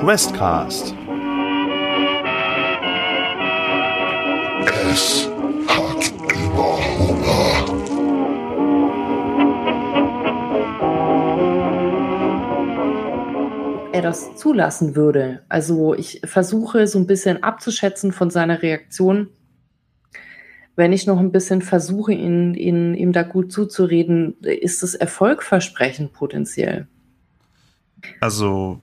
Questcast. Es hat immer Hunger. er das zulassen würde. Also ich versuche so ein bisschen abzuschätzen von seiner Reaktion. Wenn ich noch ein bisschen versuche, ihn, ihn, ihm da gut zuzureden, ist es erfolgversprechend potenziell. Also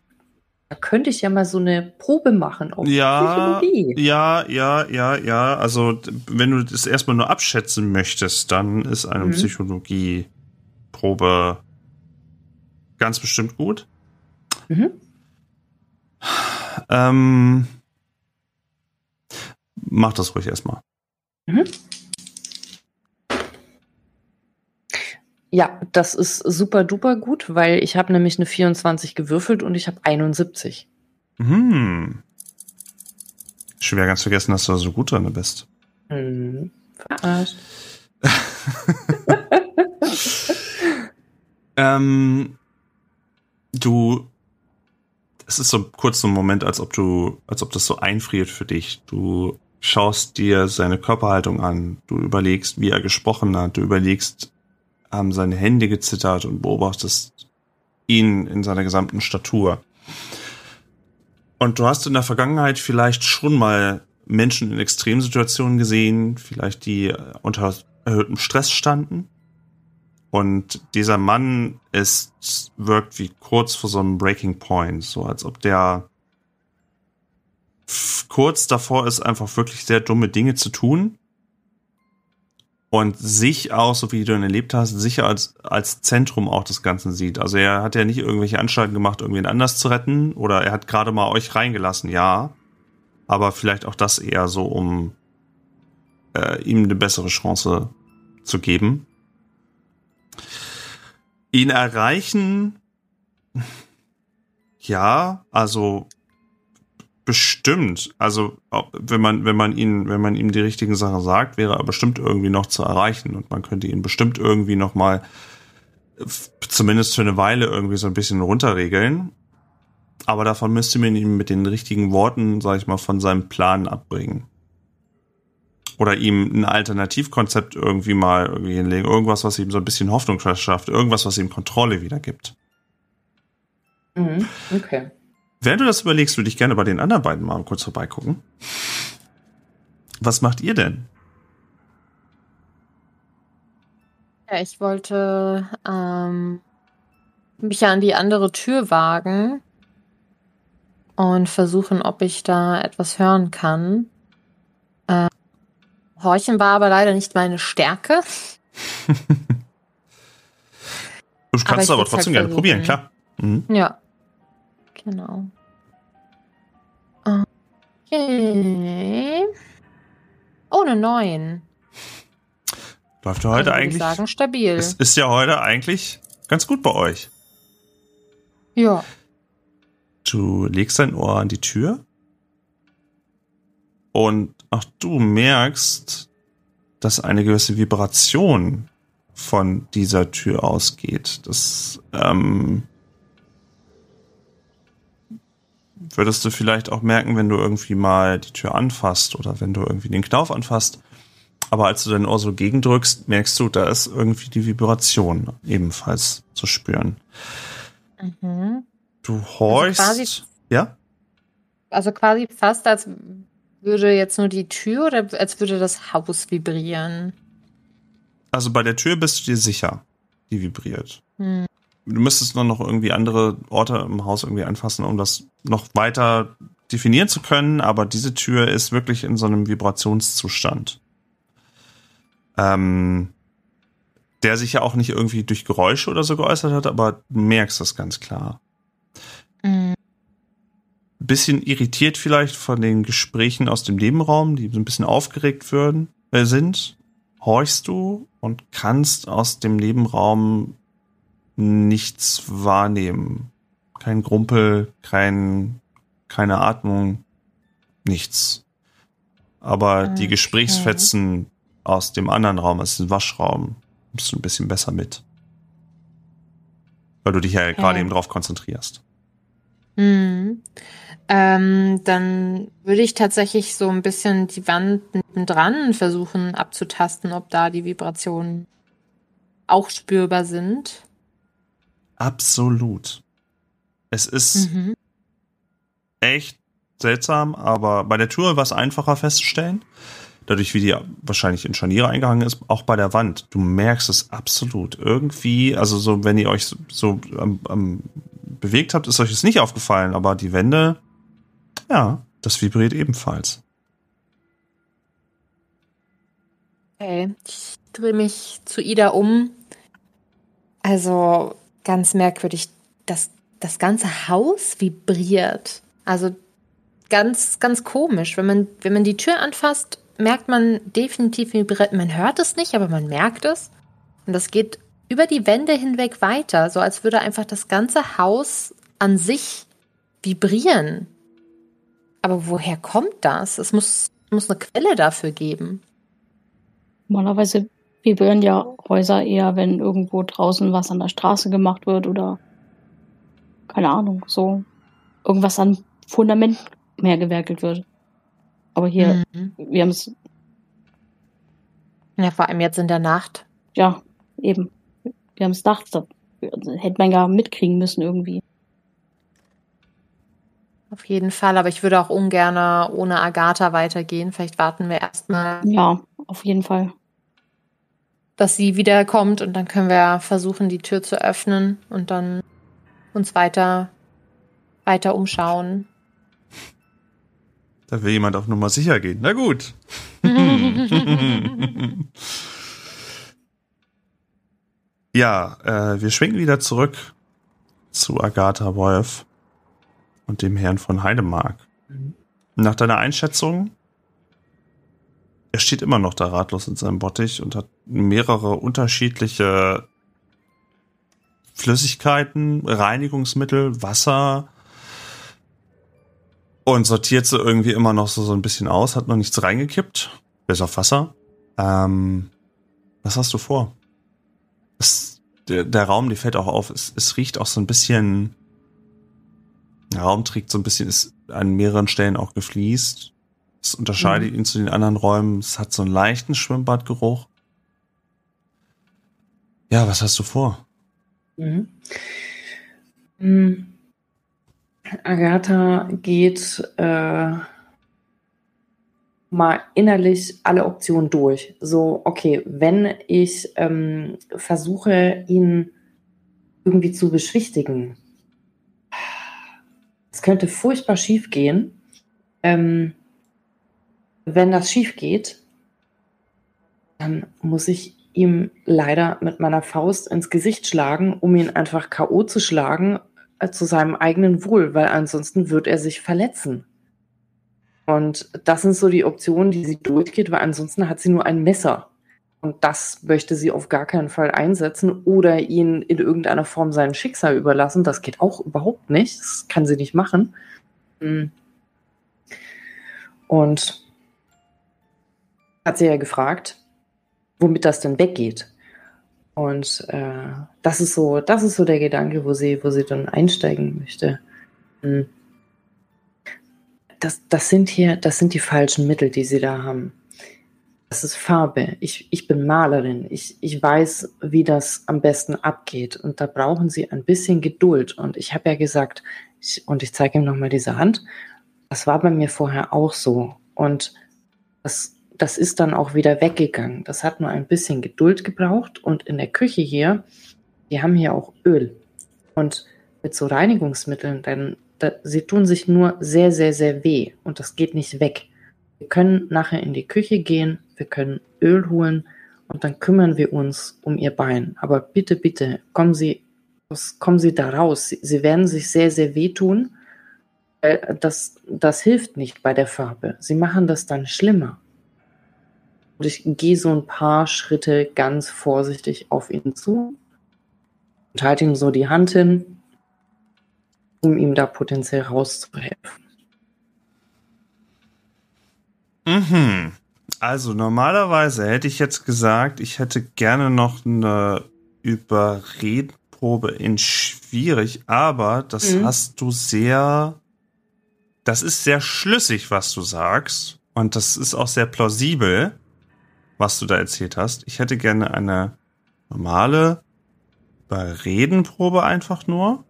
Da könnte ich ja mal so eine Probe machen auf ja, Psychologie. ja, ja, ja, ja. Also wenn du das erstmal nur abschätzen möchtest, dann ist eine Mhm. Psychologieprobe ganz bestimmt gut. Mhm. Ähm, mach das ruhig erstmal. Mhm. Ja, das ist super duper gut, weil ich habe nämlich eine 24 gewürfelt und ich habe 71. Hm. Schwer ganz vergessen, dass du da so gut drin bist. Hm, verarscht. Ähm, du, es ist so kurz so ein Moment, als ob du, als ob das so einfriert für dich. Du schaust dir seine Körperhaltung an, du überlegst, wie er gesprochen hat, du überlegst, haben seine Hände gezittert und beobachtest ihn in seiner gesamten Statur. Und du hast in der Vergangenheit vielleicht schon mal Menschen in Extremsituationen gesehen, vielleicht die unter erhöhtem Stress standen. Und dieser Mann ist, wirkt wie kurz vor so einem Breaking Point, so als ob der kurz davor ist, einfach wirklich sehr dumme Dinge zu tun. Und sich auch, so wie du ihn erlebt hast, sicher als, als Zentrum auch des Ganzen sieht. Also er hat ja nicht irgendwelche Anstalten gemacht, irgendwen anders zu retten, oder er hat gerade mal euch reingelassen, ja. Aber vielleicht auch das eher so, um äh, ihm eine bessere Chance zu geben ihn erreichen, ja, also bestimmt. Also wenn man wenn man ihn wenn man ihm die richtigen Sachen sagt, wäre er bestimmt irgendwie noch zu erreichen und man könnte ihn bestimmt irgendwie noch mal zumindest für eine Weile irgendwie so ein bisschen runterregeln. Aber davon müsste man ihn mit den richtigen Worten, sag ich mal, von seinem Plan abbringen. Oder ihm ein Alternativkonzept irgendwie mal irgendwie hinlegen. Irgendwas, was ihm so ein bisschen Hoffnung verschafft. Irgendwas, was ihm Kontrolle wiedergibt. Mhm. Okay. Während du das überlegst, würde ich gerne bei den anderen beiden mal kurz vorbeigucken. Was macht ihr denn? Ja, ich wollte ähm, mich ja an die andere Tür wagen und versuchen, ob ich da etwas hören kann. Äh, Horchen war aber leider nicht meine Stärke. Du Aber kannst ich aber würd's trotzdem halt gerne probieren, klar. Mhm. Ja. Genau. Okay. Oh, eine 9. Läuft ja heute also, eigentlich. Ich sagen, stabil. Es ist ja heute eigentlich ganz gut bei euch. Ja. Du legst dein Ohr an die Tür und auch du merkst, dass eine gewisse Vibration von dieser Tür ausgeht. Das ähm, würdest du vielleicht auch merken, wenn du irgendwie mal die Tür anfasst oder wenn du irgendwie den Knauf anfasst. Aber als du dein Ohr so gegendrückst, merkst du, da ist irgendwie die Vibration ebenfalls zu spüren. Mhm. Du horchst. quasi- ja? Also quasi fast, als würde jetzt nur die Tür oder als würde das Haus vibrieren. Also bei der Tür bist du dir sicher, die vibriert. Hm. Du müsstest nur noch irgendwie andere Orte im Haus irgendwie anfassen, um das noch weiter definieren zu können, aber diese Tür ist wirklich in so einem Vibrationszustand. Ähm, der sich ja auch nicht irgendwie durch Geräusche oder so geäußert hat, aber du merkst das ganz klar. Mhm. Bisschen irritiert vielleicht von den Gesprächen aus dem Nebenraum, die so ein bisschen aufgeregt würden, äh, sind, horchst du und kannst aus dem Nebenraum nichts wahrnehmen. Kein Grumpel, kein, keine Atmung, nichts. Aber die Okay. Gesprächsfetzen aus dem anderen Raum, aus dem Waschraum, bist du ein bisschen besser mit. Weil du dich ja gerade Okay. eben drauf konzentrierst. Hm. Ähm, dann würde ich tatsächlich so ein bisschen die Wand nebendran versuchen abzutasten, ob da die Vibrationen auch spürbar sind. Absolut. Es ist Mhm. echt seltsam, aber bei der Tür war es einfacher festzustellen. Dadurch, wie die wahrscheinlich in Scharniere eingehangen ist, auch bei der Wand. Du merkst es absolut. Irgendwie, also so, wenn ihr euch so, so am, am bewegt habt, ist euch es nicht aufgefallen, aber die Wände, ja, das vibriert ebenfalls. Okay, ich drehe mich zu Ida um. Also ganz merkwürdig, das, das ganze Haus vibriert. Also ganz, ganz komisch. Wenn man, wenn man die Tür anfasst, merkt man definitiv vibriert. Man hört es nicht, aber man merkt es. Und das geht über die Wände hinweg weiter, so als würde einfach das ganze Haus an sich vibrieren. Aber woher kommt das? Es muss, muss eine Quelle dafür geben. Normalerweise vibrieren ja Häuser eher, wenn irgendwo draußen was an der Straße gemacht wird oder keine Ahnung, so irgendwas an Fundament mehr gewerkelt wird. Aber hier, Mhm. wir haben es, Ja, vor allem jetzt in der Nacht. ja, eben, wir haben es nachts, da hätte man ja mitkriegen müssen irgendwie. Auf jeden Fall, aber ich würde auch ungern ohne Agatha weitergehen. Vielleicht warten wir erstmal, Ja, auf jeden Fall. Dass sie wiederkommt und dann können wir versuchen, die Tür zu öffnen und dann uns weiter, weiter umschauen. Da will jemand auf Nummer sicher gehen. Na gut. ja, äh, wir schwenken wieder zurück zu Agatha Wolf und dem Herrn von Heidemark. Nach deiner Einschätzung, er steht immer noch da ratlos in seinem Bottich und hat mehrere unterschiedliche Flüssigkeiten, Reinigungsmittel, Wasser und sortiert sie irgendwie immer noch so, so ein bisschen aus, hat noch nichts reingekippt, bis auf Wasser. Ähm, was hast du vor? Es, der, der Raum, die fällt auch auf, es, es riecht auch so ein bisschen, der Raum trägt so ein bisschen, ist an mehreren Stellen auch gefliest. Es unterscheidet ihn zu den anderen Räumen. Es hat so einen leichten Schwimmbadgeruch. Ja, was hast du vor? Mhm. Mhm. Agatha geht äh, mal innerlich alle Optionen durch. So, okay, wenn ich ähm, versuche, ihn irgendwie zu beschwichtigen, es könnte furchtbar schief gehen. Ähm, wenn das schief geht, dann muss ich ihm leider mit meiner Faust ins Gesicht schlagen, um ihn einfach K.O. zu schlagen, äh, zu seinem eigenen Wohl, weil ansonsten wird er sich verletzen. Und das sind so die Optionen, die sie durchgeht, weil ansonsten hat sie nur ein Messer. Und das möchte sie auf gar keinen Fall einsetzen oder ihn in irgendeiner Form sein Schicksal überlassen. Das geht auch überhaupt nicht. Das kann sie nicht machen. Mm. Und hat sie ja gefragt, womit das denn weggeht. Und äh, das ist so, das ist so der Gedanke, wo sie, wo sie dann einsteigen möchte. Hm. Das, das sind hier, das sind die falschen Mittel, die sie da haben. Das ist Farbe. Ich, ich bin Malerin. Ich, ich weiß, wie das am besten abgeht. Und da brauchen sie ein bisschen Geduld. Und ich habe ja gesagt, ich, und ich zeige ihm nochmal diese Hand, das war bei mir vorher auch so. Und das, das ist dann auch wieder weggegangen. Das hat nur ein bisschen Geduld gebraucht. Und in der Küche hier, die haben hier auch Öl. Und mit so Reinigungsmitteln, dann, da, sie tun sich nur sehr, sehr, sehr weh. Und das geht nicht weg. Wir können nachher in die Küche gehen, wir können Öl holen und dann kümmern wir uns um ihr Bein. Aber bitte, bitte, kommen Sie, kommen Sie da raus. Sie, sie werden sich sehr, sehr wehtun. Das, das hilft nicht bei der Farbe. Sie machen das dann schlimmer. Und ich gehe so ein paar Schritte ganz vorsichtig auf ihn zu und halte ihm so die Hand hin, um ihm da potenziell rauszuhelfen. Mhm. Also normalerweise hätte ich jetzt gesagt, ich hätte gerne noch eine Probe in schwierig, aber das Mhm. hast du sehr, das ist sehr schlüssig, was du sagst. Und das ist auch sehr plausibel, was du da erzählt hast. Ich hätte gerne eine normale Redenprobe einfach nur,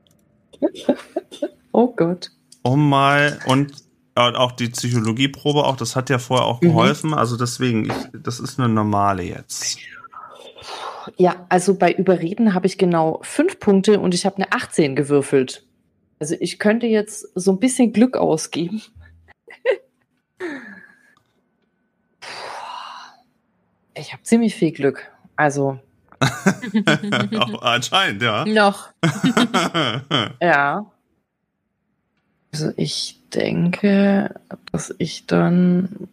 Oh Gott. um mal und und auch die Psychologieprobe auch, das hat ja vorher auch Mhm. geholfen. Also deswegen, ich, das ist eine normale jetzt. Ja, also bei Überreden habe ich genau fünf Punkte und ich habe eine 18 gewürfelt. Also ich könnte jetzt so ein bisschen Glück ausgeben. Ich habe ziemlich viel Glück. Also, anscheinend, ja. Noch. ja. Also ich denke, dass ich dann.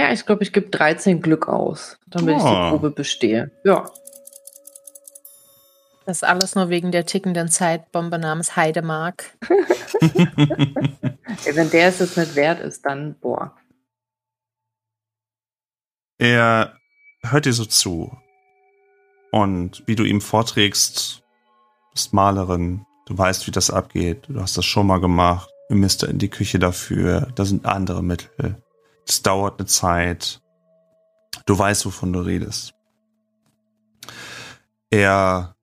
Ja, ich glaube, ich gebe 13 Glück aus, damit ich Oh. die Probe bestehe. Ja. Das alles nur wegen der tickenden Zeitbombe namens Heidemark. Ey, Wenn der es jetzt nicht wert ist, dann, boah. Er hört dir so zu. Und wie du ihm vorträgst, du bist Malerin, du weißt, wie das abgeht, du hast das schon mal gemacht, ihr müsst in die Küche dafür, da sind andere Mittel. Es dauert eine Zeit. Du weißt, wovon du redest. Er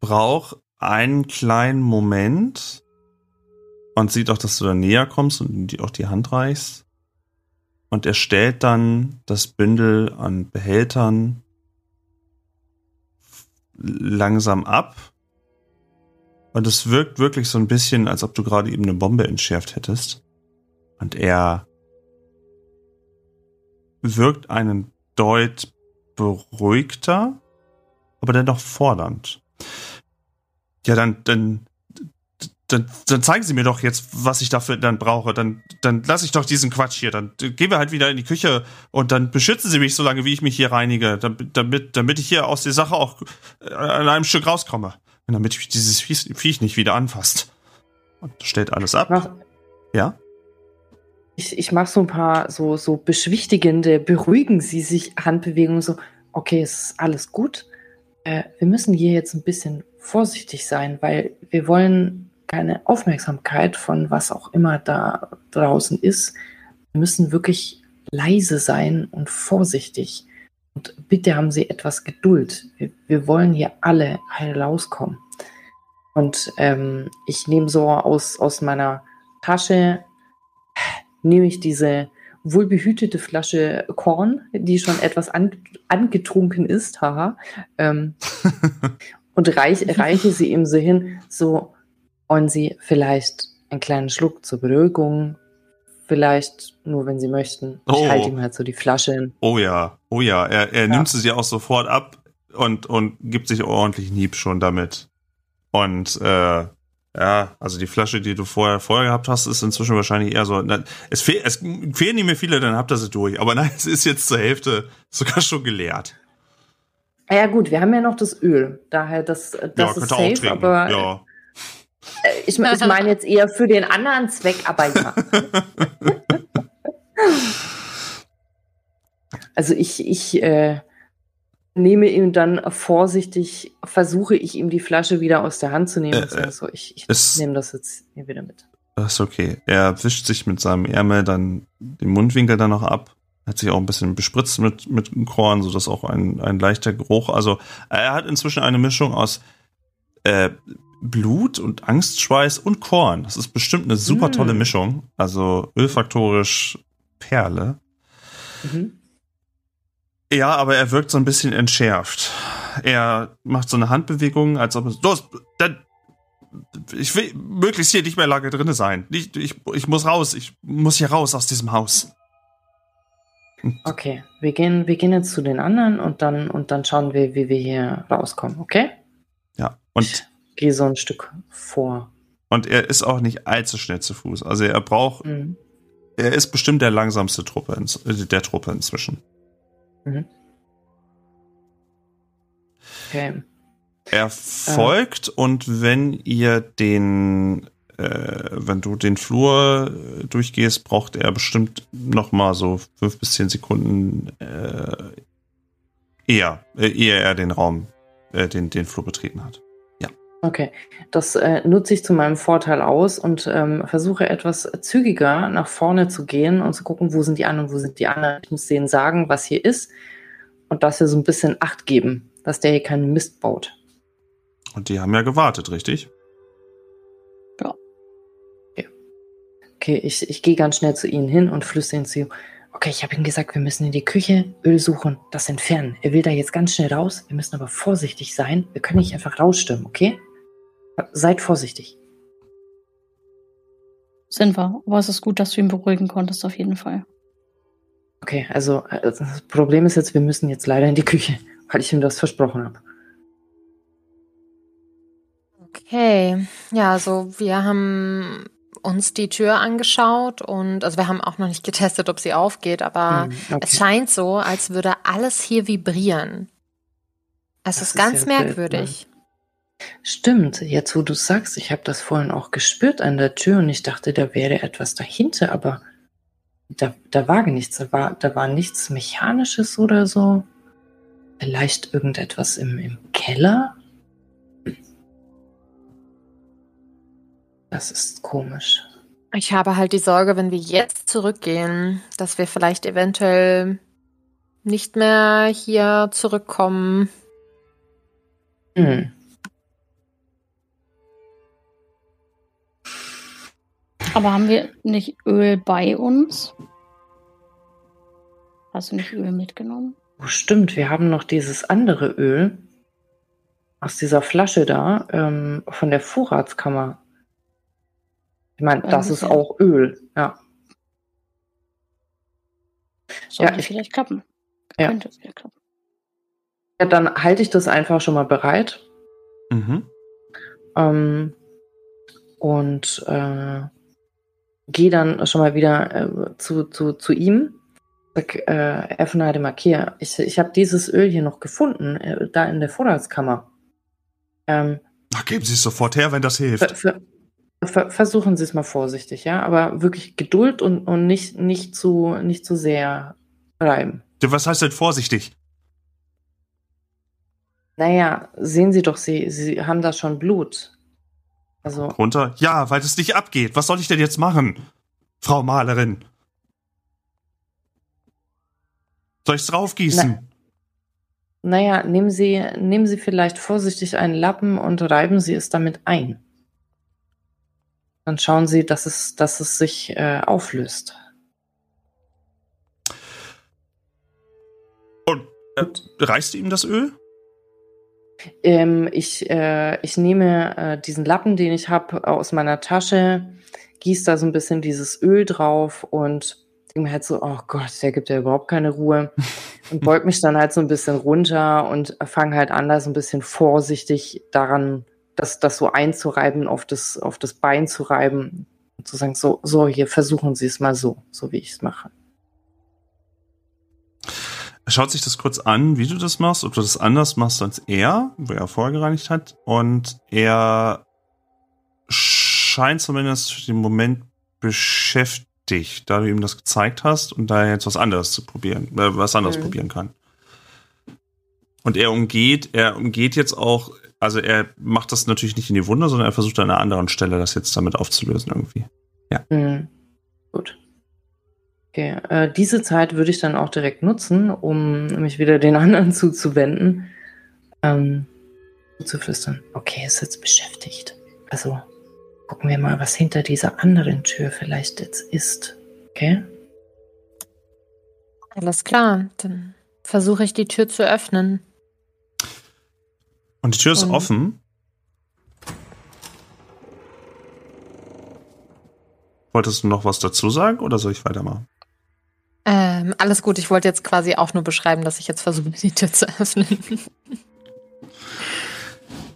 braucht einen kleinen Moment und sieht auch, dass du da näher kommst und die auch die Hand reichst. Und er stellt dann das Bündel an Behältern langsam ab. Und es wirkt wirklich so ein bisschen, als ob du gerade eben eine Bombe entschärft hättest. Und er wirkt einen Deut beruhigter, aber dennoch fordernd. Ja, dann, dann, dann, dann zeigen Sie mir doch jetzt, was ich dafür dann brauche. Dann, dann lasse ich doch diesen Quatsch hier. Dann gehen wir halt wieder in die Küche und dann beschützen Sie mich so lange, wie ich mich hier reinige, damit, damit, ich hier aus der Sache auch äh, an einem Stück rauskomme. Und damit mich dieses Viech, Viech nicht wieder anfasst. Und stellt alles ab. Mach, Ja? ich ich mache so ein paar so, so beschwichtigende, beruhigen Sie sich Handbewegungen, so, okay, es ist alles gut. Äh, wir müssen hier jetzt ein bisschen vorsichtig sein, weil wir wollen keine Aufmerksamkeit von was auch immer da draußen ist. Wir müssen wirklich leise sein und vorsichtig. Und bitte haben Sie etwas Geduld. Wir, wir wollen hier alle heil rauskommen. Und ähm, ich nehme so aus, aus meiner Tasche, nehme ich diese wohlbehütete Flasche Korn, die schon etwas an, angetrunken ist, haha, ähm, und reich, reiche sie ihm so hin, so wollen Sie vielleicht einen kleinen Schluck zur Beruhigung, vielleicht nur, wenn Sie möchten. Ich Oh. halte ihm halt so die Flasche hin. Oh ja, oh ja. Er, er Ja. nimmt sie dir auch sofort ab und, und gibt sich ordentlich einen Hieb schon damit. Und äh, ja, also die Flasche, die du vorher vorher gehabt hast, ist inzwischen wahrscheinlich eher so. Na, es, fehl, es fehlen nicht mehr viele, dann habt ihr sie durch. Aber nein, es ist jetzt zur Hälfte sogar schon geleert. Ja gut, wir haben ja noch das Öl, daher das, das ja, ist safe, aber ja. Äh, ich, ich meine jetzt eher für den anderen Zweck, aber ja. Also ich, ich äh, nehme ihm dann vorsichtig, versuche ich ihm die Flasche wieder aus der Hand zu nehmen. Äh, sage so, ich, ich nehme das jetzt hier wieder mit. Das ist okay. Er wischt sich mit seinem Ärmel dann den Mundwinkel dann noch ab. Hat sich auch ein bisschen bespritzt mit, mit Korn, sodass auch ein, ein leichter Geruch. Also er hat inzwischen eine Mischung aus äh, Blut und Angstschweiß und Korn. Das ist bestimmt eine super Mm. tolle Mischung. Also ölfaktorisch Perle. Mhm. Ja, aber er wirkt so ein bisschen entschärft. Er macht so eine Handbewegung, als ob es. Los, dann. Ich will möglichst hier nicht mehr lange drinne sein. Ich, ich, ich muss raus. Ich muss hier raus aus diesem Haus. Okay, wir gehen, wir gehen jetzt zu den anderen und dann, und dann schauen wir, wie wir hier rauskommen, okay? Ja. Und, gehe so ein Stück vor. und er ist auch nicht allzu schnell zu Fuß. Also er braucht. Mhm. Er ist bestimmt der langsamste Truppe ins, äh, der Truppe inzwischen. Mhm. Okay. Er folgt und wenn ihr den, äh, äh, wenn du den Flur äh, durchgehst, braucht er bestimmt noch mal so fünf bis zehn Sekunden äh, eher, äh, ehe er den Raum, äh, den, den Flur betreten hat. Okay, das äh, nutze ich zu meinem Vorteil aus und ähm, versuche etwas zügiger nach vorne zu gehen und zu gucken, wo sind die anderen, wo sind die anderen. Ich muss denen sagen, was hier ist und dass wir so ein bisschen Acht geben, dass der hier keinen Mist baut. Und die haben ja gewartet, richtig? Okay, ich, ich gehe ganz schnell zu ihnen hin und flüstere ihnen zu. Okay, ich habe ihm gesagt, wir müssen in die Küche Öl suchen, das entfernen. Er will da jetzt ganz schnell raus. Wir müssen aber vorsichtig sein. Wir können nicht einfach rausstürmen, okay? Seid vorsichtig. Sind wir. Aber es ist gut, dass du ihn beruhigen konntest, auf jeden Fall. Okay, also äh, das Problem ist jetzt, wir müssen jetzt leider in die Küche, weil ich ihm das versprochen habe. Okay, ja, also wir haben uns die Tür angeschaut und also wir haben auch noch nicht getestet, ob sie aufgeht, aber Hm, okay. es scheint so, als würde alles hier vibrieren. Es Das ist ist ganz ja seltsam. merkwürdig. Stimmt, jetzt wo du sagst, ich habe das vorhin auch gespürt an der Tür und ich dachte, da wäre etwas dahinter, aber da, da war nichts, da war, da war nichts Mechanisches oder so. Vielleicht irgendetwas im, im Keller? Das ist komisch. Ich habe halt die Sorge, wenn wir jetzt zurückgehen, dass wir vielleicht eventuell nicht mehr hier zurückkommen. Hm. Aber haben wir nicht Öl bei uns? Hast du nicht Öl mitgenommen? Oh, stimmt, wir haben noch dieses andere Öl aus dieser Flasche da, ähm, von der Vorratskammer. Ich meine, das ist auch Öl, ja. Sollte Ja, ich- vielleicht klappen. Ja. Könnte vielleicht klappen. Ja, dann halte ich das einfach schon mal bereit. Mhm. Ähm, und äh, gehe dann schon mal wieder äh, zu, zu, zu ihm. Sag, äh, Efnade Markier, ich, ich habe dieses Öl hier noch gefunden, äh, da in der Vorratskammer. Ähm, Ach, geben Sie es sofort her, wenn das hilft. ver, ver, ver, versuchen Sie es mal vorsichtig, ja, aber wirklich Geduld und, und nicht, nicht, zu, nicht zu sehr reiben. Was heißt denn vorsichtig? Naja, sehen Sie doch, Sie, Sie haben da schon Blut. Also, Runter? Ja, weil es nicht abgeht. Was soll ich denn jetzt machen? Frau Malerin. Soll ich's draufgießen? Naja, nehmen Sie, nehmen Sie vielleicht vorsichtig einen Lappen und reiben Sie es damit ein. Dann schauen Sie, dass es, dass es sich äh, auflöst. Und äh, reißt ihm das Öl? Ähm, ich, äh, ich nehme äh, diesen Lappen, den ich habe, aus meiner Tasche, gieße da so ein bisschen dieses Öl drauf und denke mir halt so, oh Gott, der gibt ja überhaupt keine Ruhe. Und beug mich dann halt so ein bisschen runter und fange halt an, da so ein bisschen vorsichtig daran, das, das so einzureiben, auf das, auf das Bein zu reiben. Und zu sagen, so, so, hier versuchen Sie es mal so, so wie ich es mache. Er schaut sich das kurz an, wie du das machst, ob du das anders machst als er, wo er vorher gereinigt hat. Und er scheint zumindest für den Moment beschäftigt, da du ihm das gezeigt hast und da er jetzt was anderes zu probieren, äh, was anderes Mhm. probieren kann. Und er umgeht, er umgeht jetzt auch, also er macht das natürlich nicht in die Wunde, sondern er versucht an einer anderen Stelle das jetzt damit aufzulösen irgendwie. Mhm. Gut. Okay, äh, diese Zeit würde ich dann auch direkt nutzen, um mich wieder den anderen zuzuwenden. Ähm, zu flüstern. Okay, ist jetzt beschäftigt. Also gucken wir mal, was hinter dieser anderen Tür vielleicht jetzt ist. Okay? Alles klar, dann versuche ich die Tür zu öffnen. Und die Tür ist Und- offen. Wolltest du noch was dazu sagen oder soll ich weitermachen? Ähm, alles gut, ich wollte jetzt quasi auch nur beschreiben, dass ich jetzt versuche, die Tür zu öffnen.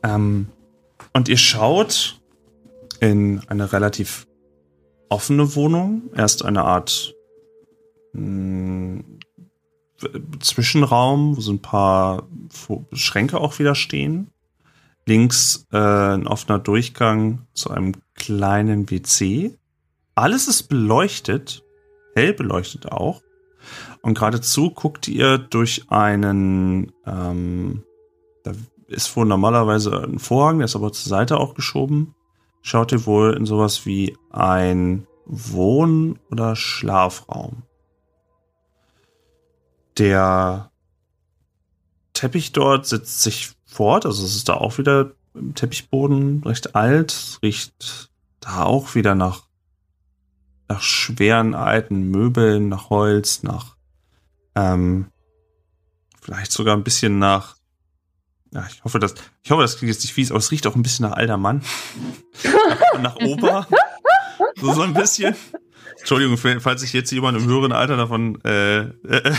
Ähm, und ihr schaut in eine relativ offene Wohnung. Erst eine Art mh, Zwischenraum, wo so ein paar Schränke auch wieder stehen. links äh, ein offener Durchgang zu einem kleinen WC. Alles ist beleuchtet, hell beleuchtet auch. Und geradezu guckt ihr durch einen, ähm, da ist wohl normalerweise ein Vorhang, der ist aber zur Seite auch geschoben. Schaut ihr wohl in sowas wie ein Wohn- oder Schlafraum. Der Teppich dort setzt sich fort, also es ist da auch wieder im Teppichboden recht alt, riecht da auch wieder nach, nach schweren alten Möbeln, nach Holz, nach ähm, vielleicht sogar ein bisschen nach ja, ich hoffe, dass, ich hoffe, das klingt jetzt nicht fies, aber es riecht auch ein bisschen nach alter Mann. nach, nach Opa. So, so ein bisschen. Entschuldigung, falls sich jetzt jemand im höheren Alter davon äh, äh,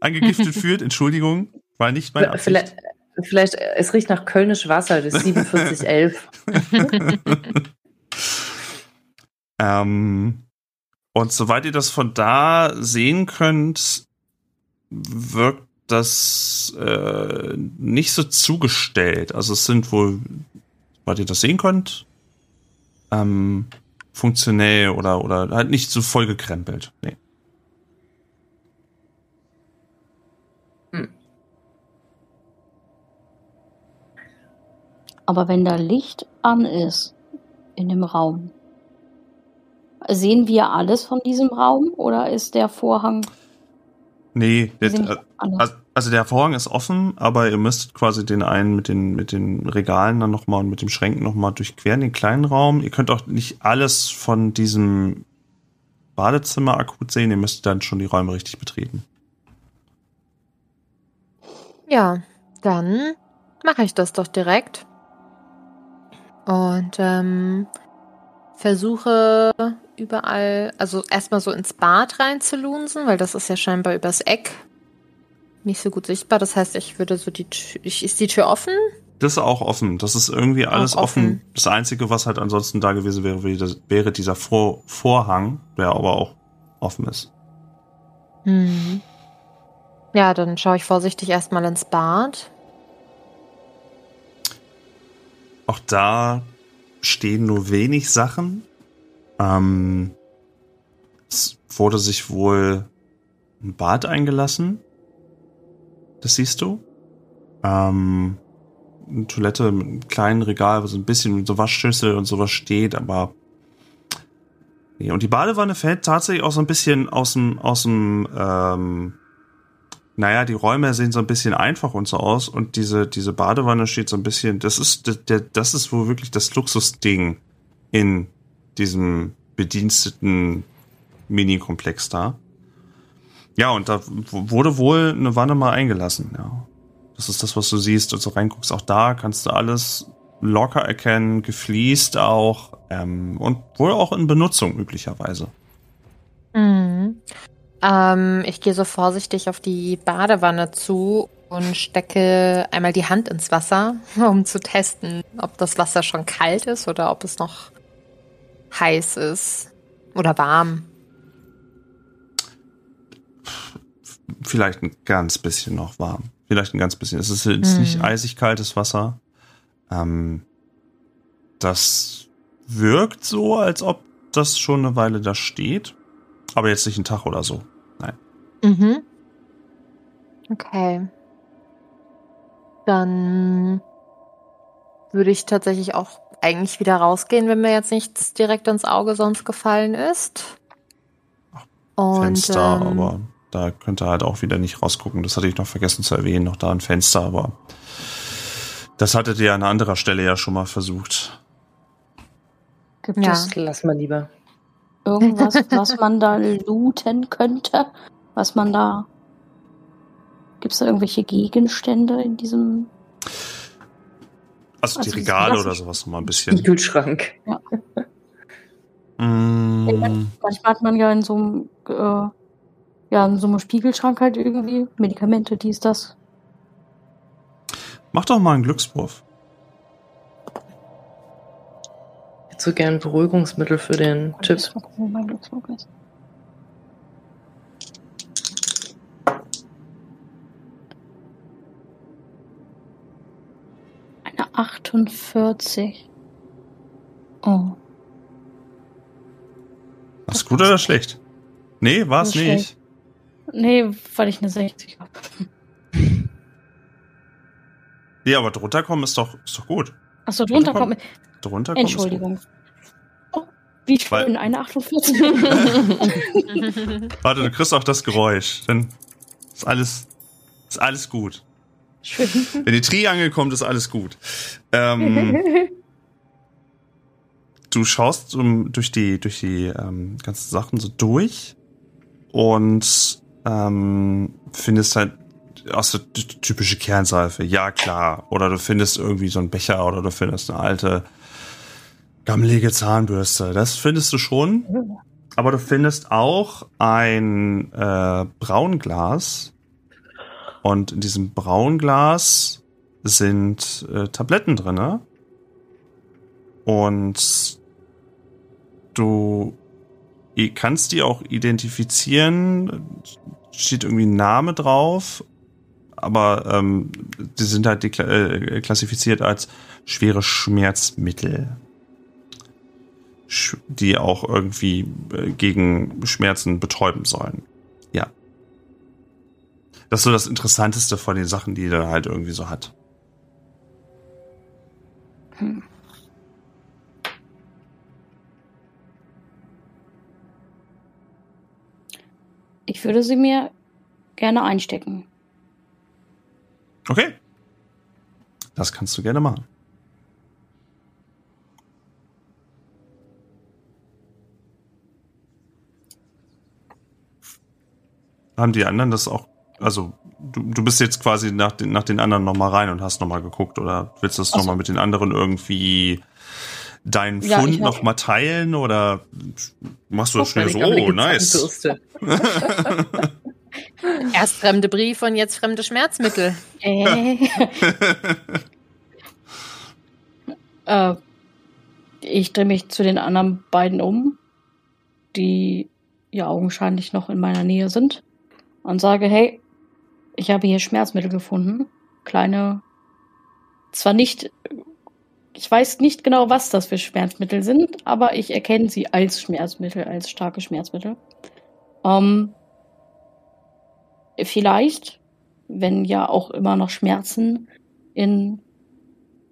angegiftet fühlt. Entschuldigung, war nicht mein Absicht. Vielleicht, vielleicht, es riecht nach Kölnisch Wasser, das ist 4711. ähm, und soweit ihr das von da sehen könnt, wirkt das äh, nicht so zugestellt. Also es sind wohl, soweit ihr das sehen könnt, ähm, funktionell oder, oder halt nicht so voll gekrempelt. Nee. Hm. Aber wenn da Licht an ist in dem Raum, sehen wir alles von diesem Raum oder ist der Vorhang Nee, das, also der Vorhang ist offen, aber ihr müsst quasi den einen mit den, mit den Regalen dann nochmal und mit dem Schränken nochmal durchqueren, den kleinen Raum. Ihr könnt auch nicht alles von diesem Badezimmer akut sehen, ihr müsst dann schon die Räume richtig betreten. Ja, dann mache ich das doch direkt. Und ähm, versuche überall, also erstmal so ins Bad reinzulunsen, weil das ist ja scheinbar übers Eck nicht so gut sichtbar. Das heißt, ich würde so die Tür, ist die Tür offen? Das ist auch offen. Das ist irgendwie alles offen. offen. Das Einzige, was halt ansonsten da gewesen wäre, wäre dieser Vor Vorhang, der aber auch offen ist. Hm. Ja, dann schaue ich vorsichtig erstmal ins Bad. Auch da stehen nur wenig Sachen. Ähm, es wurde sich wohl ein Bad eingelassen. Das siehst du. Ähm, eine Toilette mit einem kleinen Regal, wo so ein bisschen so Waschschüssel und sowas steht, aber Nee, und die Badewanne fällt tatsächlich auch so ein bisschen aus dem, aus dem, ähm, naja, die Räume sehen so ein bisschen einfach und so aus und diese, diese Badewanne steht so ein bisschen, das ist, der, das ist wohl wirklich das Luxusding in diesem bediensteten Mini-Komplex da. Ja, und da wurde wohl eine Wanne mal eingelassen, ja. Das ist das, was du siehst und so reinguckst. Auch da kannst du alles locker erkennen, gefliest auch ähm, und wohl auch in Benutzung üblicherweise. Mhm. Ähm, ich gehe so vorsichtig auf die Badewanne zu und stecke einmal die Hand ins Wasser, um zu testen, ob das Wasser schon kalt ist oder ob es noch heiß ist oder warm. Vielleicht ein ganz bisschen noch warm. Vielleicht ein ganz bisschen. Es ist jetzt hm. nicht eisig kaltes Wasser. Ähm, das wirkt so, als ob das schon eine Weile da steht. Aber jetzt nicht ein Tag oder so. Mhm. Okay. Dann würde ich tatsächlich auch eigentlich wieder rausgehen, wenn mir jetzt nichts direkt ins Auge sonst gefallen ist. Und, Fenster, ähm, aber da könnte halt auch wieder nicht rausgucken. Das hatte ich noch vergessen zu erwähnen, noch da ein Fenster, aber das hattet ihr an einer anderen Stelle ja schon mal versucht. Gibt ja. es, lass mal lieber. Irgendwas, was man da looten könnte? Was man da. Gibt es da irgendwelche Gegenstände in diesem also, die also Regale oder sowas nochmal ein bisschen. Kühlschrank. Ja. mm. Manchmal hat man ja in so einem, äh, ja, in so einem Spiegelschrank halt irgendwie Medikamente, dies, das. Mach doch mal einen Glückswurf. Ich hätte so gern Beruhigungsmittel für den Tipp. Mal gucken, wo mein Glückswurf ist. 48. Oh. Was gut oder schlecht? Nee, war es ist nicht. Nee, weil ich eine 60 habe. Ja, aber drunter kommen ist doch, ist doch gut. Achso, drunter Drunter kommt. Drunter kommen ist. Entschuldigung. Oh, wie schön, eine 48. Warte, du kriegst auch das Geräusch. Dann ist alles, ist alles gut. Schön. Wenn die Triangel kommt, ist alles gut. Ähm, du schaust um, durch die, durch die ähm, ganzen Sachen so durch und ähm, findest halt so die typische Kernseife, ja klar. Oder du findest irgendwie so einen Becher oder du findest eine alte gammelige Zahnbürste. Das findest du schon. Aber du findest auch ein äh, Braunglas. Und in diesem Braunglas sind äh, Tabletten drinne. Und du kannst die auch identifizieren. Steht irgendwie ein Name drauf. Aber ähm, die sind halt äh, klassifiziert als schwere Schmerzmittel sch- die auch irgendwie äh, gegen Schmerzen betäuben sollen. Ja. Das ist so das Interessanteste von den Sachen, die er halt irgendwie so hat. Hm. Ich würde sie mir gerne einstecken. Okay. Das kannst du gerne machen. Haben die anderen das auch, also du, du bist jetzt quasi nach den, nach den anderen nochmal rein und hast nochmal geguckt oder willst du das so. nochmal mit den anderen irgendwie deinen Ja, Fund nochmal teilen oder machst du das schnell so? Oh, nice. Erst fremde Briefe und jetzt fremde Schmerzmittel. Äh. äh, ich drehe mich zu den anderen beiden um, die ja augenscheinlich noch in meiner Nähe sind, und sage, hey, ich habe hier Schmerzmittel gefunden. Kleine, zwar nicht, ich weiß nicht genau, was das für Schmerzmittel sind, aber ich erkenne sie als Schmerzmittel, als starke Schmerzmittel. Ähm, vielleicht, wenn ja auch immer noch Schmerzen in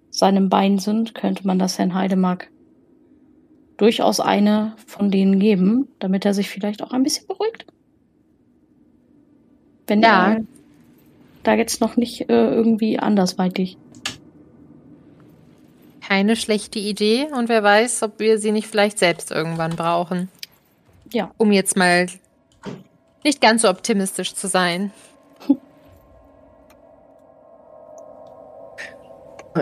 seinem Bein sind, könnte man das Herrn Heidemark durchaus eine von denen geben, damit er sich vielleicht auch ein bisschen beruhigt. Wenn Ja. er da jetzt noch nicht äh, irgendwie andersweitig. Keine schlechte Idee und wer weiß, ob wir sie nicht vielleicht selbst irgendwann brauchen. Ja. Um jetzt mal nicht ganz so optimistisch zu sein.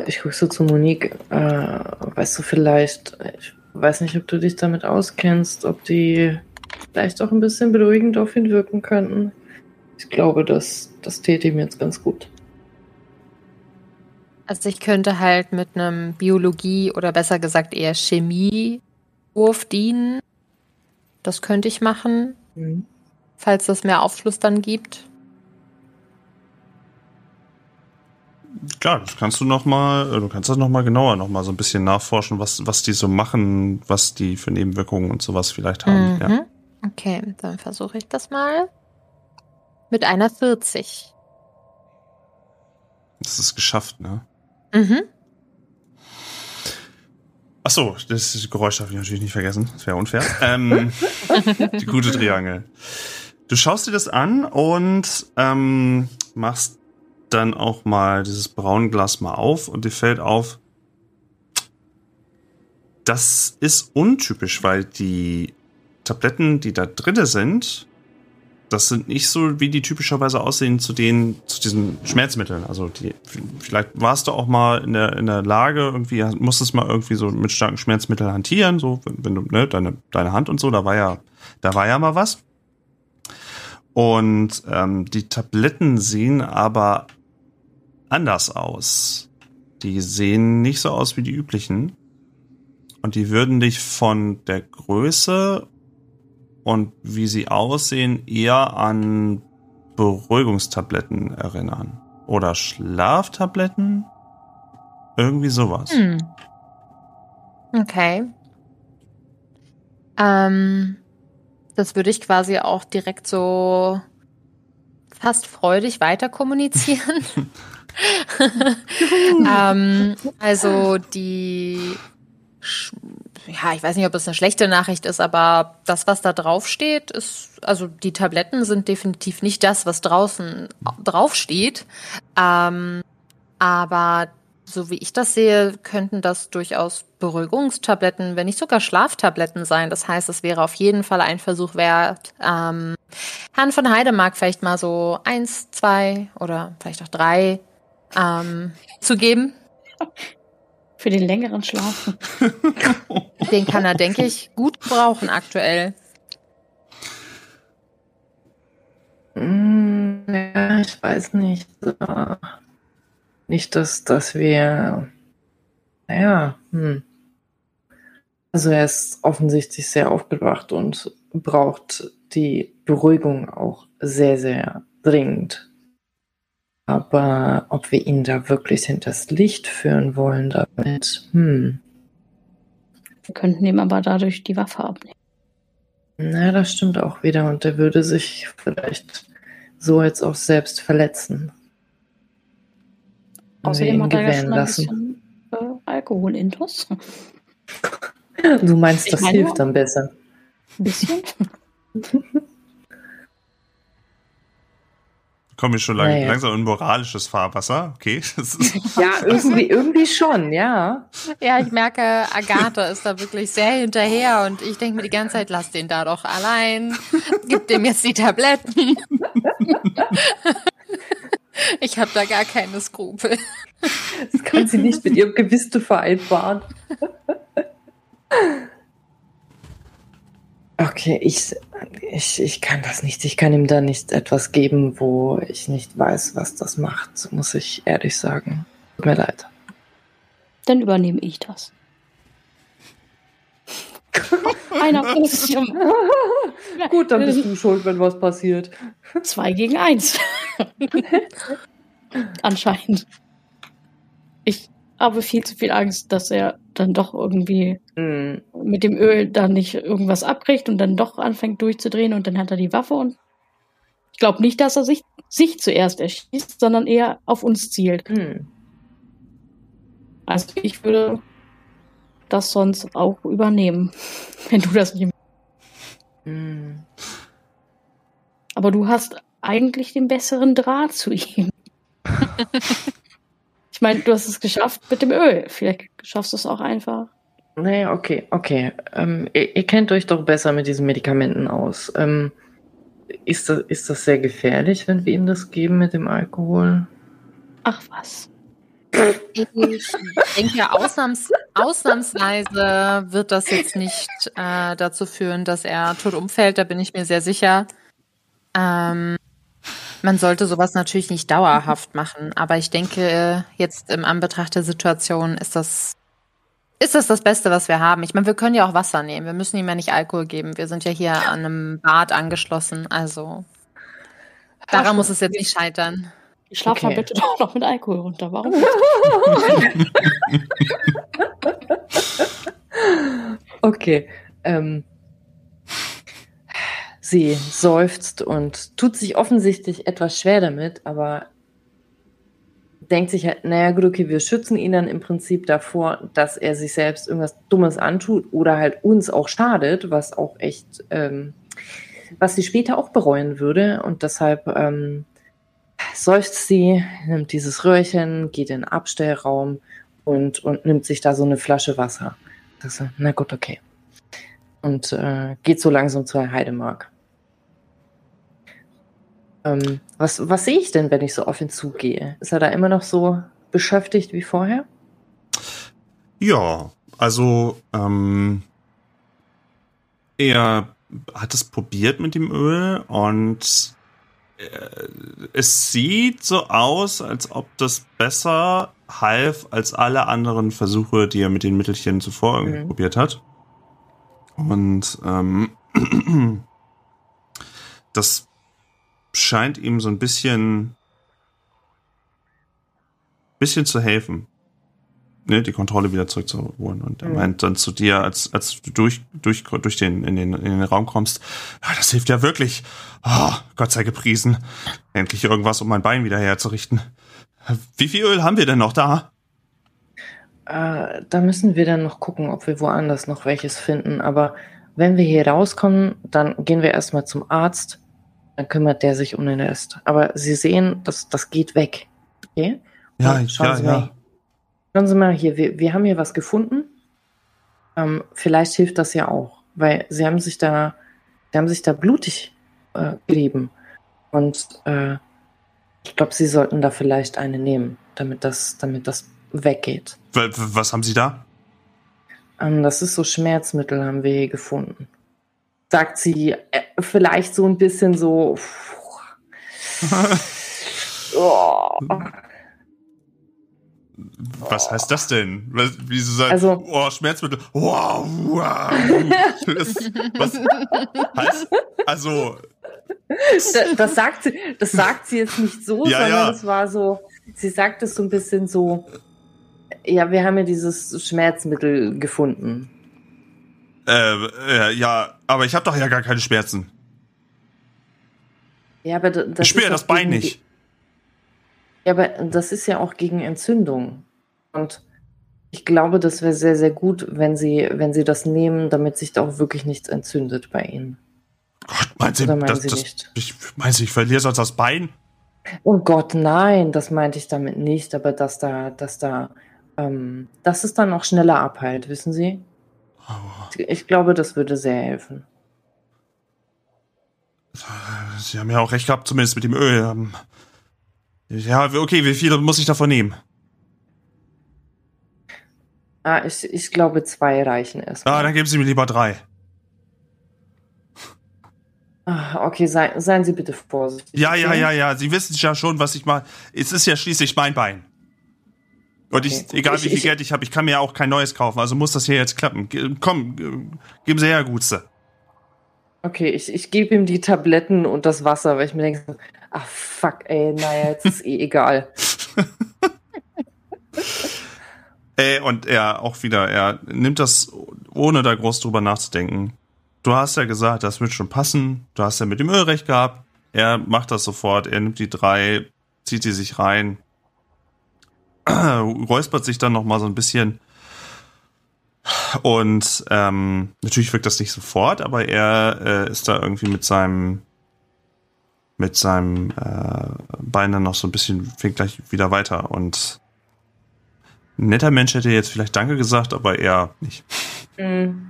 Ich gucke so zu Monique. Äh, weißt du vielleicht, ich weiß nicht, ob du dich damit auskennst, ob die vielleicht auch ein bisschen beruhigend auf ihn wirken könnten. Ich glaube, das, das täte ihm jetzt ganz gut. Also ich könnte halt mit einem Biologie oder besser gesagt eher Chemiewurf dienen. Das könnte ich machen, falls das mehr Aufschluss dann gibt. Klar, das kannst du noch mal, äh, du kannst das noch mal genauer noch mal so ein bisschen nachforschen, was was die so machen, was die für Nebenwirkungen und sowas vielleicht haben. Ja. Mhm. Okay, dann versuche ich das mal. Mit einer 40. Das ist geschafft, ne? Mhm. Ach so, das Geräusch darf ich natürlich nicht vergessen. Das wäre unfair. ähm, die gute Triangel. Du schaust dir das an und ähm, machst dann auch mal dieses Braunglas mal auf und dir fällt auf, das ist untypisch, weil die Tabletten, die da drinne sind, das sind nicht so, wie die typischerweise aussehen zu den, zu diesen Schmerzmitteln. Also die, vielleicht warst du auch mal in der, in der Lage, irgendwie, musstest mal irgendwie so mit starken Schmerzmitteln hantieren, so, wenn, wenn du, ne, deine, deine Hand und so, da war ja, da war ja mal was. Und ähm, die Tabletten sehen aber anders aus. Die sehen nicht so aus wie die üblichen. Und die würden dich von der Größe und wie sie aussehen eher an Beruhigungstabletten erinnern. Oder Schlaftabletten. Irgendwie sowas. Hm. Okay. Ähm, das würde ich quasi auch direkt so fast freudig weiter kommunizieren. ähm, also die, Sch- ja, ich weiß nicht, ob es eine schlechte Nachricht ist, aber das, was da drauf steht, ist, also die Tabletten sind definitiv nicht das, was draußen drauf steht. Ähm, aber so wie ich das sehe, könnten das durchaus Beruhigungstabletten, wenn nicht sogar Schlaftabletten sein. Das heißt, es wäre auf jeden Fall ein Versuch wert, ähm, Herrn von Heidemark vielleicht mal so eins, zwei oder vielleicht auch drei ähm, zu geben. Für den längeren Schlaf. Den kann er, denke ich, gut brauchen aktuell. Mm, Ja, ich weiß nicht. Nicht, dass, dass wir. Naja, hm. Also er ist offensichtlich sehr aufgewacht und braucht die Beruhigung auch sehr, sehr dringend. Aber ob wir ihn da wirklich hinters Licht führen wollen damit, hm. Wir könnten ihm aber dadurch die Waffe abnehmen. Na, das stimmt auch wieder. Und er würde sich vielleicht so jetzt auch selbst verletzen. Außerdem hat er ja gewähren schon ein lassen. bisschen äh, Alkohol intus. Du meinst, das meine- hilft dann besser. Ein bisschen. Komme ich schon lang, Naja. langsam in moralisches Fahrwasser. Okay. Ja, irgendwie, irgendwie schon, ja. Ja, ich merke, Agatha ist da wirklich sehr hinterher und ich denke mir die ganze Zeit, lass den da doch allein. Gib dem jetzt die Tabletten. Ich habe da gar keine Skrupel. Das kann sie nicht mit ihrem Gewissen vereinbaren. Okay, ich, ich, ich kann das nicht. Ich kann ihm da nicht etwas geben, wo ich nicht weiß, was das macht, muss ich ehrlich sagen. Tut mir leid. Dann übernehme ich das. Einer ja Gut, dann bist du schuld, wenn was passiert. Zwei gegen eins. Anscheinend. Ich habe viel zu viel Angst, dass er dann doch irgendwie Hm. mit dem Öl dann nicht irgendwas abkriegt und dann doch anfängt durchzudrehen und dann hat er die Waffe und ich glaube nicht, dass er sich, sich zuerst erschießt, sondern eher auf uns zielt. Hm. Also ich würde das sonst auch übernehmen, wenn du das nicht. Hm. Aber du hast eigentlich den besseren Draht zu ihm. ich meine, du hast es geschafft mit dem Öl. Vielleicht schaffst du es auch einfach. Nee, okay, okay. Ähm, ihr, ihr kennt euch doch besser mit diesen Medikamenten aus. Ähm, ist, das, ist das sehr gefährlich, wenn wir ihm das geben mit dem Alkohol? Ach was. Ich denke, ausnahms, ausnahmsweise wird das jetzt nicht äh, dazu führen, dass er tot umfällt. Da bin ich mir sehr sicher. Ähm, man sollte sowas natürlich nicht dauerhaft machen, aber ich denke, jetzt im Anbetracht der Situation ist das ist das das Beste, was wir haben. Ich meine, wir können ja auch Wasser nehmen. Wir müssen ihm ja nicht Alkohol geben. Wir sind ja hier an einem Bad angeschlossen. Also daran muss es jetzt nicht scheitern. Ich schlafe Okay. mal bitte doch noch mit Alkohol runter. Warum? Okay. Ähm, sie seufzt und tut sich offensichtlich etwas schwer damit, aber denkt sich halt, naja gut, okay, wir schützen ihn dann im Prinzip davor, dass er sich selbst irgendwas Dummes antut oder halt uns auch schadet, was auch echt, ähm, was sie später auch bereuen würde. Und deshalb ähm, seufzt sie, nimmt dieses Röhrchen, geht in den Abstellraum und, und nimmt sich da so eine Flasche Wasser. Das na gut, okay. Und äh, geht so langsam zu Herrn Heidemark. Ähm, was, was sehe ich denn, wenn ich so auf ihn zugehe? Ist er da immer noch so beschäftigt wie vorher? ja, also ähm, er hat es probiert mit dem Öl und äh, es sieht so aus, als ob das besser half als alle anderen Versuche, die er mit den Mittelchen zuvor irgendwie Mhm. probiert hat. Und ähm, das scheint ihm so ein bisschen bisschen zu helfen. ne, die Kontrolle wieder zurückzuholen. Und er Mhm. meint dann zu dir, als, als du durch, durch, durch den, in den, in den Raum kommst, ja, das hilft ja wirklich. Ah, Gott sei gepriesen. Endlich irgendwas, um mein Bein wieder herzurichten. Wie viel Öl haben wir denn noch da? Äh, da müssen wir dann noch gucken, ob wir woanders noch welches finden. Aber wenn wir hier rauskommen, dann gehen wir erstmal zum Arzt. Dann kümmert der sich um den Rest. Aber Sie sehen, das, das geht weg. Okay? Ja, Und schauen ja, Sie ja. mal. Schauen Sie mal hier, wir, wir haben hier was gefunden. Ähm, vielleicht hilft das ja auch, weil Sie haben sich da, Sie haben sich da blutig äh, gerieben. Und äh, ich glaube, Sie sollten da vielleicht eine nehmen, damit das, damit das weggeht. Was haben Sie da? Ähm, das ist so Schmerzmittel, haben wir hier gefunden. Sagt sie äh, vielleicht so ein bisschen so. Oh. Was heißt das denn? Was, wieso sagt, Also- oh, Schmerzmittel, wow, wow. Das, was heißt, also, Da- Das sagt sie, das sagt sie jetzt nicht so, Ja, sondern ja. es war so, sie sagt es so ein bisschen so, ja, wir haben ja dieses Schmerzmittel gefunden. Äh, äh, ja, aber ich habe doch ja gar keine Schmerzen. Ja, aber da- das ich spüre das Bein nicht. Ja, aber das ist ja auch gegen Entzündung. Und ich glaube, das wäre sehr, sehr gut, wenn sie, wenn sie das nehmen, damit sich da auch wirklich nichts entzündet bei ihnen. Gott, meinen Sie, das, Sie das, nicht? ich, meinen Sie, ich verliere sonst das Bein? Oh Gott, nein, das meinte ich damit nicht, aber dass da, dass da, ähm, dass es dann auch schneller abheilt, wissen Sie? Ich glaube, das würde sehr helfen. Sie haben ja auch recht gehabt, zumindest mit dem Öl. Ähm, Ja, okay, wie viel muss ich davon nehmen? Ah, ich, ich glaube, zwei reichen erstmal. Ah, dann geben Sie mir lieber drei. Ah, okay, sei, seien Sie bitte vorsichtig. Ja, ja, ja, ja. Sie wissen ja schon, was ich mal. Es ist ja schließlich mein Bein. Und ich, Okay. egal Ich- wie viel ich- Geld ich habe, ich kann mir ja auch kein neues kaufen. Also muss das hier jetzt klappen. Ge- Komm, ge- geben Sie her, Gutste. Okay, ich, ich gebe ihm die Tabletten und das Wasser, weil ich mir denke, ach fuck, ey, naja, jetzt ist eh egal. Äh, und er auch wieder, er nimmt das, ohne da groß drüber nachzudenken. Du hast ja gesagt, das wird schon passen. Du hast ja mit dem Öl recht gehabt. Er macht das sofort. Er nimmt die drei, zieht die sich rein, räuspert sich dann noch mal so ein bisschen. Und ähm, natürlich wirkt das nicht sofort, aber er äh, ist da irgendwie mit seinem mit seinem äh, Bein dann noch so ein bisschen, fängt gleich wieder weiter und ein netter Mensch hätte jetzt vielleicht Danke gesagt, aber er nicht. Mhm.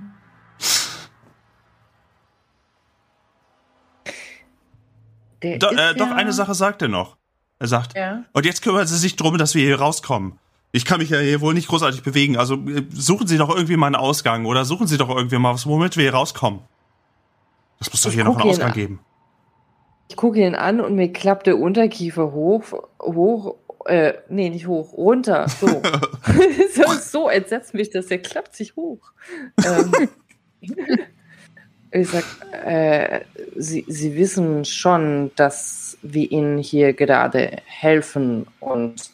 Do, äh, doch, eine Sache sagt er noch. Er sagt, Ja. und jetzt kümmern Sie sich drum, dass wir hier rauskommen. Ich kann mich ja hier wohl nicht großartig bewegen, also äh, suchen Sie doch irgendwie mal einen Ausgang oder suchen Sie doch irgendwie mal was, womit wir hier rauskommen. Das muss doch Ich hier noch einen Ausgang an. geben. Ich gucke ihn an und mir klappt der Unterkiefer hoch, hoch, äh, nee, nicht hoch, runter, so. so, so entsetzt mich das, der klappt sich hoch. Ähm, ich sag, äh, Sie, Sie wissen schon, dass wir Ihnen hier gerade helfen und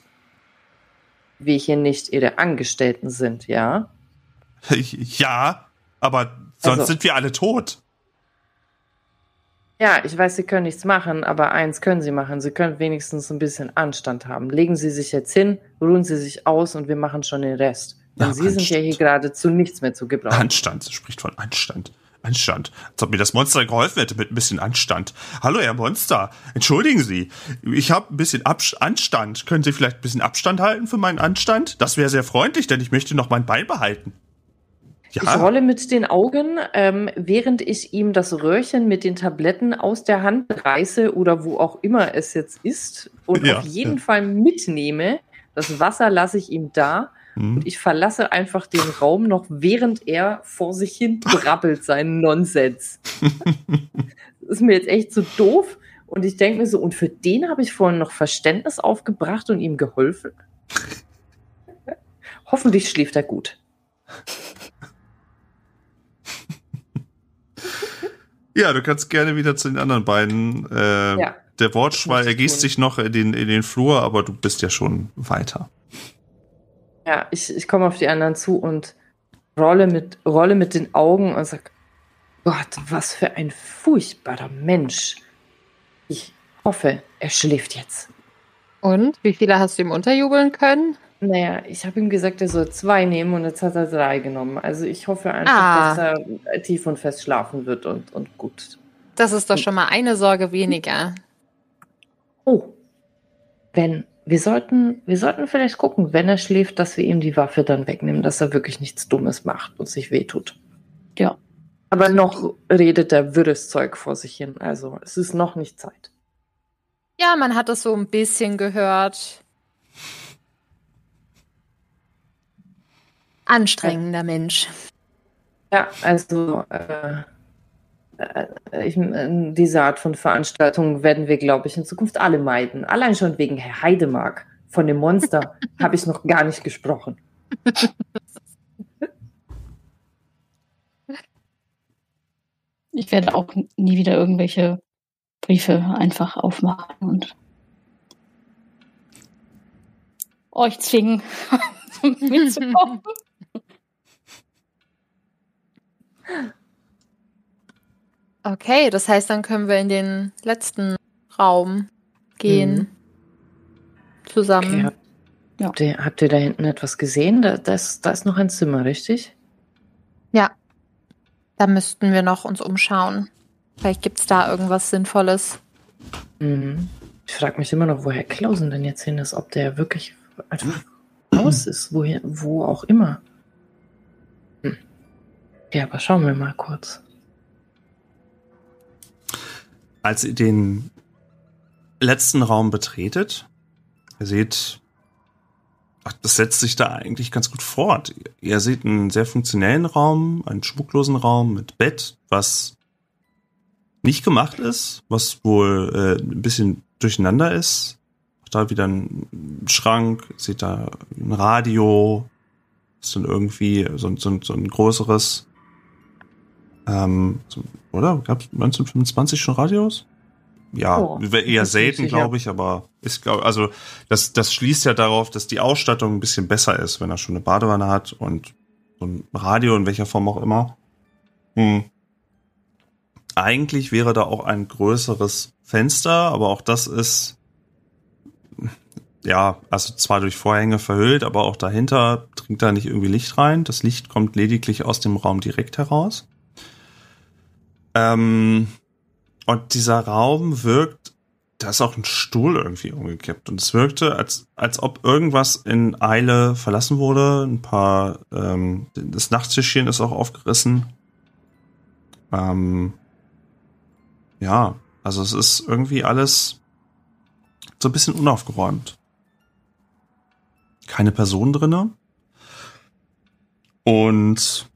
wir hier nicht Ihre Angestellten sind, ja? Ja, aber sonst Also- sind wir alle tot. Ja, ich weiß, Sie können nichts machen, aber eins können Sie machen. Sie können wenigstens ein bisschen Anstand haben. Legen Sie sich jetzt hin, ruhen Sie sich aus und wir machen schon den Rest. Denn Ja, Sie sind ja hier Anstand. gerade zu nichts mehr zu gebrauchen. Anstand, sie spricht von Anstand. Anstand. Als ob mir das Monster geholfen hätte mit ein bisschen Anstand. Hallo, Herr Monster. Entschuldigen Sie. Ich habe ein bisschen Abs Anstand. Können Sie vielleicht ein bisschen Abstand halten für meinen Anstand? Das wäre sehr freundlich, denn ich möchte noch mein Bein behalten. Ich Ja, rolle mit den Augen, ähm, während ich ihm das Röhrchen mit den Tabletten aus der Hand reiße oder wo auch immer es jetzt ist und Ja, auf jeden ja. Fall mitnehme. Das Wasser lasse ich ihm da Hm. und ich verlasse einfach den Raum noch, während er vor sich hin brabbelt seinen Nonsens. das ist mir jetzt echt so doof. Und ich denke mir so, und für den habe ich vorhin noch Verständnis aufgebracht und ihm geholfen. Hoffentlich schläft er gut. ja, du kannst gerne wieder zu den anderen beiden. Äh, Ja. Der Wortschwall ergießt sich noch in den, in den Flur, aber du bist ja schon weiter. Ja, ich, ich komme auf die anderen zu und rolle mit, rolle mit den Augen und sag, Gott, was für ein furchtbarer Mensch. Ich hoffe, er schläft jetzt. Und wie viele hast du ihm unterjubeln können? Naja, ich habe ihm gesagt, er soll zwei nehmen und jetzt hat er drei genommen. Also ich hoffe einfach, Ah. dass er tief und fest schlafen wird und, und gut. Das ist doch schon mal eine Sorge weniger. Oh, wenn, wir sollten, wir sollten vielleicht gucken, wenn er schläft, dass wir ihm die Waffe dann wegnehmen, dass er wirklich nichts Dummes macht und sich wehtut. Ja. Aber noch redet er wirres Zeug vor sich hin. Also es ist noch nicht Zeit. Ja, man hat es so ein bisschen gehört. Anstrengender Mensch. Ja, also äh, äh, ich, äh, diese Art von Veranstaltungen werden wir, glaube ich, in Zukunft alle meiden. Allein schon wegen Herr Heidemark. Von dem Monster habe ich noch gar nicht gesprochen. Ich werde auch nie wieder irgendwelche Briefe einfach aufmachen und euch zwingen, mitzukommen. Okay, das heißt, dann können wir in den letzten Raum gehen. Mhm. Zusammen. Okay, habt, Ja. habt, ihr, habt ihr da hinten etwas gesehen? Da, das, da ist noch ein Zimmer, richtig? Ja. Da müssten wir noch uns umschauen. Vielleicht gibt's da irgendwas Sinnvolles. Mhm. Ich frage mich immer noch, woher Klausen denn jetzt hin ist, ob der wirklich einfach raus ist, woher, wo auch immer. Hm. Ja, aber schauen wir mal kurz. Als ihr den letzten Raum betretet, ihr seht, ach, das setzt sich da eigentlich ganz gut fort. Ihr seht einen sehr funktionellen Raum, einen schmucklosen Raum mit Bett, was nicht gemacht ist, was wohl äh, ein bisschen durcheinander ist. Auch Da wieder ein Schrank, ihr seht da ein Radio, ist dann irgendwie so, ein- so, so ein größeres ähm, so, oder? Gab es 1925 schon Radios? Ja, Oh, eher selten, glaube ich, aber ist, glaub, also das, das schließt ja darauf, dass die Ausstattung ein bisschen besser ist, wenn er schon eine Badewanne hat und so ein Radio in welcher Form auch immer. Hm. Eigentlich wäre da auch ein größeres Fenster, aber auch das ist ja, also zwar durch Vorhänge verhüllt, aber auch dahinter dringt da nicht irgendwie Licht rein. Das Licht kommt lediglich aus dem Raum direkt heraus. Ähm, und dieser Raum wirkt, da ist auch ein Stuhl irgendwie umgekippt. Und es wirkte, als, als ob irgendwas in Eile verlassen wurde. Ein paar, ähm, das Nachttischchen ist auch aufgerissen. Ähm, ja, also es ist irgendwie alles so ein bisschen unaufgeräumt. Keine Person drinne. Und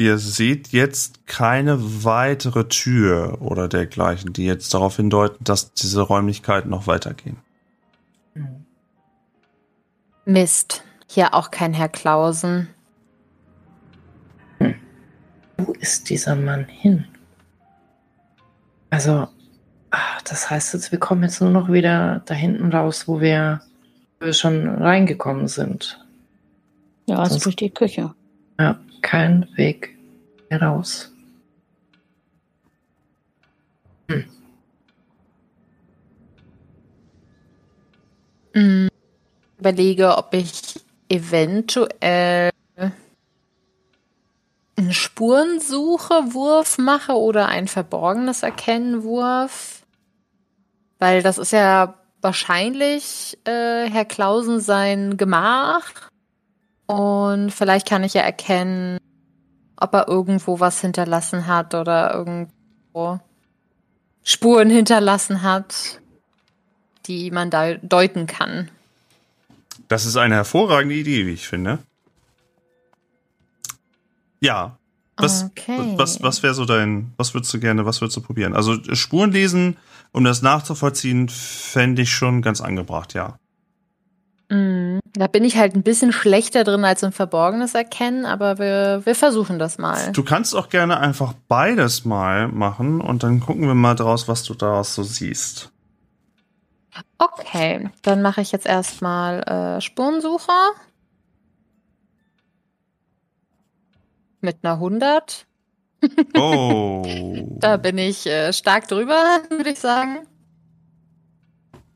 ihr seht jetzt keine weitere Tür oder dergleichen, die jetzt darauf hindeuten, dass diese Räumlichkeiten noch weitergehen. Hm. Mist. Hier auch kein Herr Klausen. Wo ist dieser Mann hin? Also, ah, das heißt jetzt, wir kommen jetzt nur noch wieder da hinten raus, wo wir, wo wir schon reingekommen sind. Ja, also Sonst- durch die Küche. Ja, kein Weg heraus. Hm. Überlege, ob ich eventuell einen Spurensuche-Wurf mache oder ein verborgenes Erkennen-Wurf. Weil das ist ja wahrscheinlich äh, Herr Klausen sein Gemach. Und vielleicht kann ich ja erkennen, ob er irgendwo was hinterlassen hat oder irgendwo Spuren hinterlassen hat, die man da deuten kann. Das ist eine hervorragende Idee, wie ich finde. Ja. Was, Okay. was, was wäre so dein, was würdest du gerne, was würdest du probieren? Also Spuren lesen, um das nachzuvollziehen, fände ich schon ganz angebracht, ja. Mm, Da bin ich halt ein bisschen schlechter drin als im Verborgenes erkennen, aber wir, wir versuchen das mal. Du kannst auch gerne einfach beides mal machen und dann gucken wir mal draus, was du daraus so siehst. Okay, dann mache ich jetzt erstmal äh, Spurensuche. Mit einer 100. Oh. Da bin ich äh, stark drüber, würde ich sagen.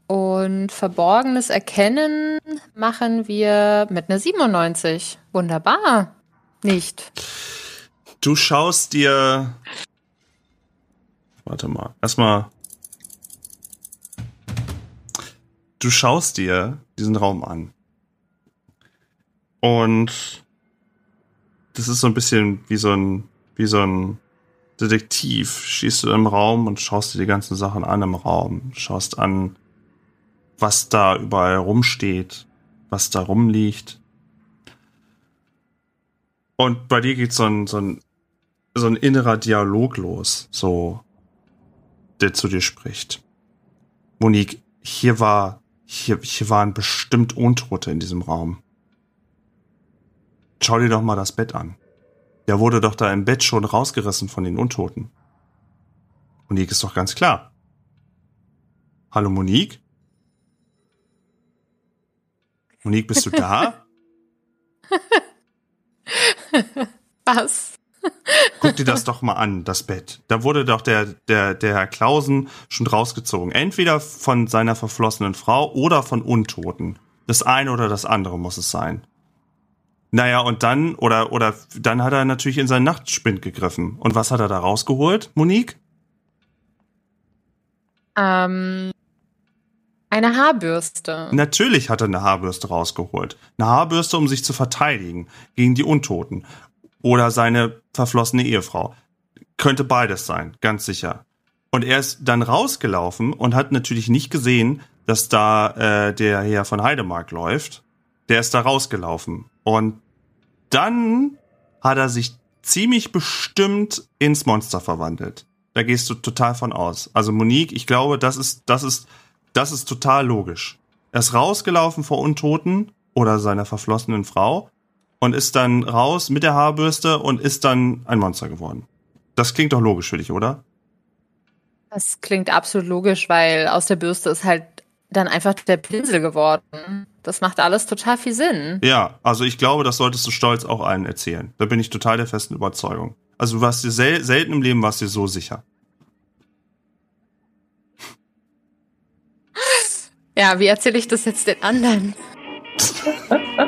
Und verborgenes Erkennen machen wir mit einer 97. Wunderbar. Nicht. Du schaust dir. Warte mal. Erstmal. Du schaust dir diesen Raum an. Und das ist so ein bisschen wie so ein, wie so ein Detektiv. Schießt du im Raum und schaust dir die ganzen Sachen an im Raum. Schaust an, was da überall rumsteht, was da rumliegt. Und bei dir geht so ein, so ein, so ein innerer Dialog los, so, der zu dir spricht. Monique, hier war, hier, hier waren bestimmt Untote in diesem Raum. Schau dir doch mal das Bett an. Der wurde doch da im Bett schon rausgerissen von den Untoten. Monique ist doch ganz klar. Hallo Monique? Monique, bist du da? Was? Guck dir das doch mal an, das Bett. Da wurde doch der, der, der Herr Klausen schon rausgezogen. Entweder von seiner verflossenen Frau oder von Untoten. Das eine oder das andere muss es sein. Naja, und dann, oder, oder, dann hat er natürlich in seinen Nachtspind gegriffen. Und was hat er da rausgeholt, Monique? Ähm, eine Haarbürste. Natürlich hat er eine Haarbürste rausgeholt. Eine Haarbürste, um sich zu verteidigen gegen die Untoten. Oder seine verflossene Ehefrau. Könnte beides sein, ganz sicher. Und er ist dann rausgelaufen und hat natürlich nicht gesehen, dass da äh, der Herr von Heidemark läuft. Der ist da rausgelaufen. Und dann hat er sich ziemlich bestimmt ins Monster verwandelt. Da gehst du total von aus. Also Monique, ich glaube, das ist, das ist, das ist total logisch. Er ist rausgelaufen vor Untoten oder seiner verflossenen Frau und ist dann raus mit der Haarbürste und ist dann ein Monster geworden. Das klingt doch logisch für dich, oder? Das klingt absolut logisch, weil aus der Bürste ist halt dann einfach der Pinsel geworden. Das macht alles total viel Sinn. Ja, also ich glaube, das solltest du stolz auch allen erzählen. Da bin ich total der festen Überzeugung. Also du warst dir sel selten im Leben warst dir so sicher. Ja, wie erzähle ich das jetzt den anderen?